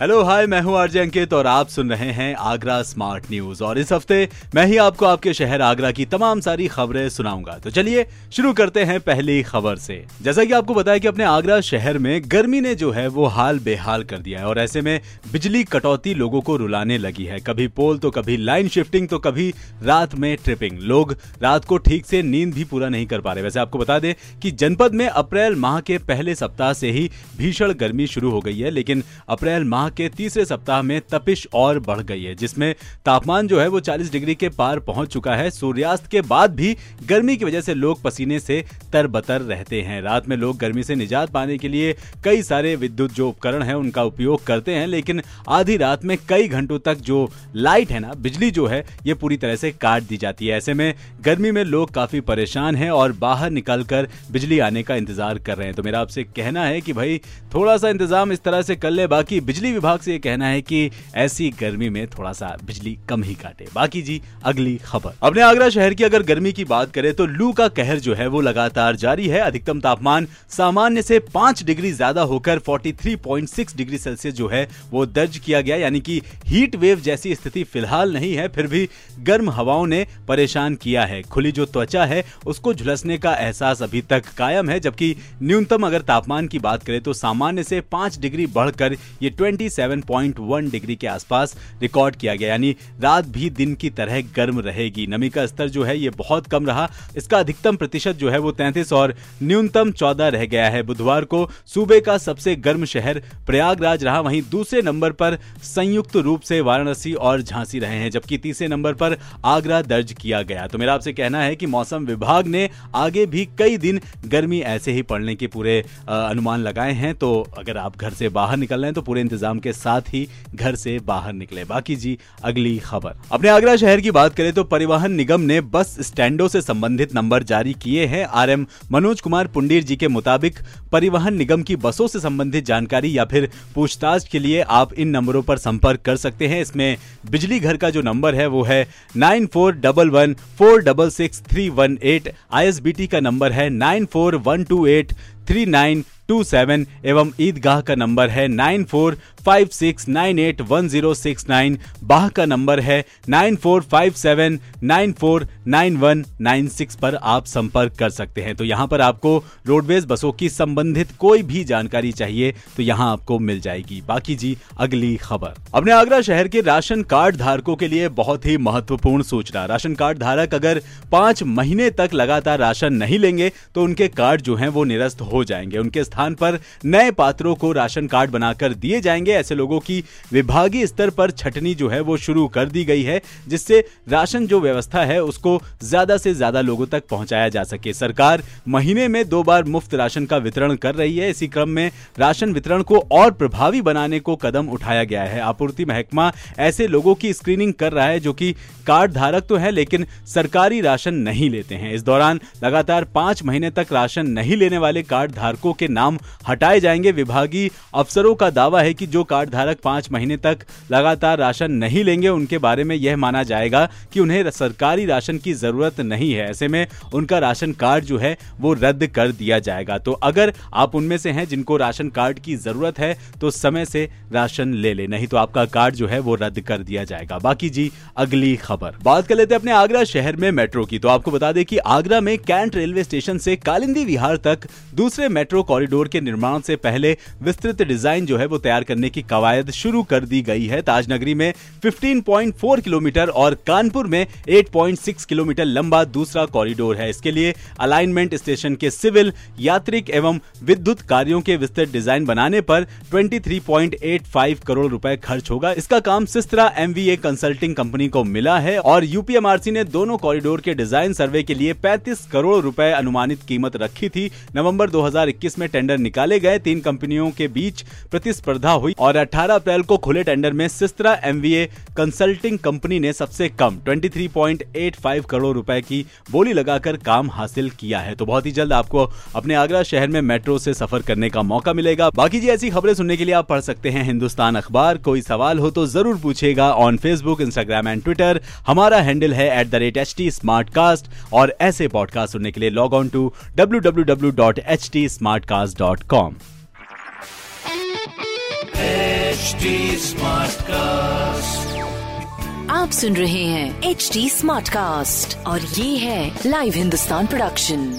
hello hi मैं हूँ RJ अंकित और आप सुन रहे हैं आगरा स्मार्ट न्यूज़ और इस हफ़्ते मैं ही आपको आपके शहर आगरा की तमाम सारी खबरें सुनाऊँगा। तो चलिए, शुरू करते हैं पहली खबर से। जैसा कि आपको बताया कि अपने आगरा शहर में गर्मी ने जो है वो हाल बेहाल कर दिया है और ऐसे में बिजली कटौती लोगों को रुलाने लगी है। कभी पोल तो कभी लाइन शिफ्टिंग तो कभी रात में ट्रिपिंग। लोग रात को ठीक से नींद भी पूरा नहीं कर पा रहे। वैसे आपको बता दें कि जनपद में अप्रैल माह के पहले सप्ताह से ही भीषण गर्मी शुरू हो गई है, लेकिन अप्रैल माह के तीसरे सप्ताह में तपिश और बढ़ गई है, जिसमें तापमान जो है वो 40 डिग्री के पार पहुँच चुका है। सूर्यास्त के बाद भी गर्मी की वजह से लोग पसीने से तरबतर रहते हैं। रात में लोग गर्मी से निजात पाने के लिए कई सारे विद्युत जो उपकरण है, उनका उपयोग करते हैं, लेकिन आधी रात में कई घंटों तक जो लाइट है ना, बिजली जो है, ये पूरी तरह से काट दी जाती है। ऐसे में गर्मी में लोग काफ़ी परेशान हैं और बाहर निकलकर बिजली आने का इंतज़ार कर रहे हैं। तो मेरा आपसे कहना है कि भाई, थोड़ा सा इंतज़ाम इस तरह से कर ले, बाकी बिजली विभाग से ये कहना है कि ऐसी गर्मी में थोड़ा सा बिजली कम ही काटे। बाकी जी, अगली खबर। अपने आगरा शहर की अगर गर्मी की बात करें तो लू का कहर जो है वो लगातार जारी है। अधिकतम तापमान सामान्य से पाँच डिग्री ज़्यादा होकर 43.6 डिग्री सेल्सियस जो है वो दर्ज किया गया। यानी कि हीट वेव जैसी स्थिति फ़िलहाल नहीं है, फिर भी गर्म हवाओं ने परेशान किया है। खुली जो त्वचा है, उसको झुलसने का एहसास अभी तक कायम है। जबकि न्यूनतम अगर तापमान की बात करें तो सामान्य से पाँच डिग्री बढ़कर ये 27.1 डिग्री के आसपास रिकॉर्ड किया गया। यानी रात भी दिन की तरह गर्म रहेगी। नमी का स्तर जो है, ये बहुत कम रहा। इसका अधिकतम प्रतिशत जो है, वो तैंतीस और न्यूनतम चौदह रह गया है। बुधवार को सूबे का सबसे गर्म शहर प्रयागराज रहा। वहीं दूसरे नंबर पर संयुक्त रूप से वाराणसी और झांसी रहे हैं, जबकि तीसरे नंबर पर आगरा दर्ज किया गया। तो मेरा आपसे कहना है कि मौसम विभाग ने आगे भी कई दिन गर्मी ऐसे ही पड़ने के पूरे अनुमान लगाए हैं। तो अगर आप घर से बाहर निकल रहे हैं तो पूरे इंतज़ाम के साथ ही घर से बाहर निकले। बाकी जी, अगली खबर। अपने आगरा शहर की बात करें तो परिवहन निगम ने बस स्टैंडों से संबंधित नंबर जारी किए हैं। आरएम मनोज कुमार पुंडीर जी के मुताबिक परिवहन निगम की बसों से संबंधित जानकारी या फिर पूछताछ के लिए आप इन नंबरों पर संपर्क कर सकते हैं। इसमें बिजली घर का जो नंबर है, वो है nine four double one four double six three one eight. आई का नंबर है nine four one two eight. Three nine two seven एवं ईदगाह का नंबर है nine four five six nine eight one zero six nine Bah का number है nine four five seven nine four nine one nine six पर आप संपर्क कर सकते हैं। तो यहाँ पर आपको रोडवेज़ बसों की संबंधित कोई भी जानकारी चाहिए तो यहाँ आपको मिल जाएगी। बाकी जी, अगली खबर। अपने आगरा शहर के राशन कार्ड धारकों के लिए बहुत ही महत्वपूर्ण सूचना। राशन कार्ड धारक अगर पाँच महीने तक लगातार राशन नहीं लेंगे तो उनके कार्ड जो है वो निरस्त हो जाएँगे। उनके स्थान पर नए पात्रों को राशन कार्ड बनाकर दिए जाएँगे। ऐसे लोगों की विभागीय स्तर पर छटनी जो है वो शुरू कर दी गई है, जिससे राशन जो व्यवस्था है उसको ज़्यादा से ज़्यादा लोगों तक पहुँचाया जा सके। सरकार महीने में दो बार मुफ़्त राशन का वितरण कर रही है। इसी क्रम में राशन वितरण को और प्रभावी बनाने को कदम उठाया गया है। आपूर्ति महकमा ऐसे लोगों की स्क्रीनिंग कर रहा है जो कि कार्ड धारक तो है, लेकिन सरकारी राशन नहीं लेते हैं। इस दौरान लगातार पाँच महीने तक राशन नहीं लेने वाले कार्ड धारकों के नाम हटाए जाएँगे। विभागीय अफसरों का दावा है कि जो कार्ड धारक पाँच महीने तक लगातार राशन नहीं लेंगे, उनके बारे में यह माना जाएगा कि उन्हें सरकारी राशन की ज़रूरत नहीं है। ऐसे में उनका राशन कार्ड जो है, वो रद्द कर दिया जाएगा। तो अगर आप उनमें से हैं जिनको राशन कार्ड की ज़रूरत है तो समय से राशन ले ले, नहीं तो आपका कार्ड जो है, वो रद्द कर दिया जाएगा। बाकी जी, अगली खबर। बात कर लेते हैं अपने आगरा शहर में मेट्रो की। तो आपको बता दें कि आगरा में कैंट रेलवे स्टेशन से कालिंदी विहार तक दूसरे मेट्रो कॉरिडोर के निर्माण से पहले विस्तृत डिज़ाइन जो है वो तैयार करने की कवायद शुरू कर दी गई है। ताजनगरी में 15.4 किलोमीटर और कानपुर में 8.6 किलोमीटर लंबा दूसरा कॉरिडोर है। इसके लिए अलाइनमेंट स्टेशन के सिविल यात्रिक एवं विद्युत कार्यों के विस्तृत डिज़ाइन बनाने पर 23.85 करोड़ रुपए खर्च होगा। इसका काम सिस्त्रा एमवीए कंसल्टिंग कंपनी को मिला है और यूपीएमआरसी ने दोनों कॉरिडोर के डिज़ाइन सर्वे के लिए 35 करोड़ रुपए अनुमानित कीमत रखी थी। नवंबर 2021 में टेंडर निकाले गए। तीन कंपनियों के बीच प्रतिस्पर्धा हुई और 18 अप्रैल को खुले टेंडर में सिस्त्रा एमवीए कंसल्टिंग कंपनी ने सबसे कम 23.85 करोड़ रुपए की बोली लगाकर काम हासिल किया है। तो बहुत ही जल्द आपको अपने आगरा शहर में मेट्रो से सफ़र करने का मौका मिलेगा। बाकी जी, ऐसी खबरें सुनने के लिए आप पढ़ सकते हैं हिंदुस्तान अखबार। कोई सवाल हो तो ज़रूर पूछेगा on Facebook Instagram and Twitter हमारा हैंडल है at the rate H T smart cast और ऐसे पॉडकास्ट सुनने के लिए log on to W W W dot H T smart cast dot com HD cast आप सुन रहे हैं एच डी स्मार्ट कास्ट और ये है लाइव हिंदुस्तान प्रोडक्शन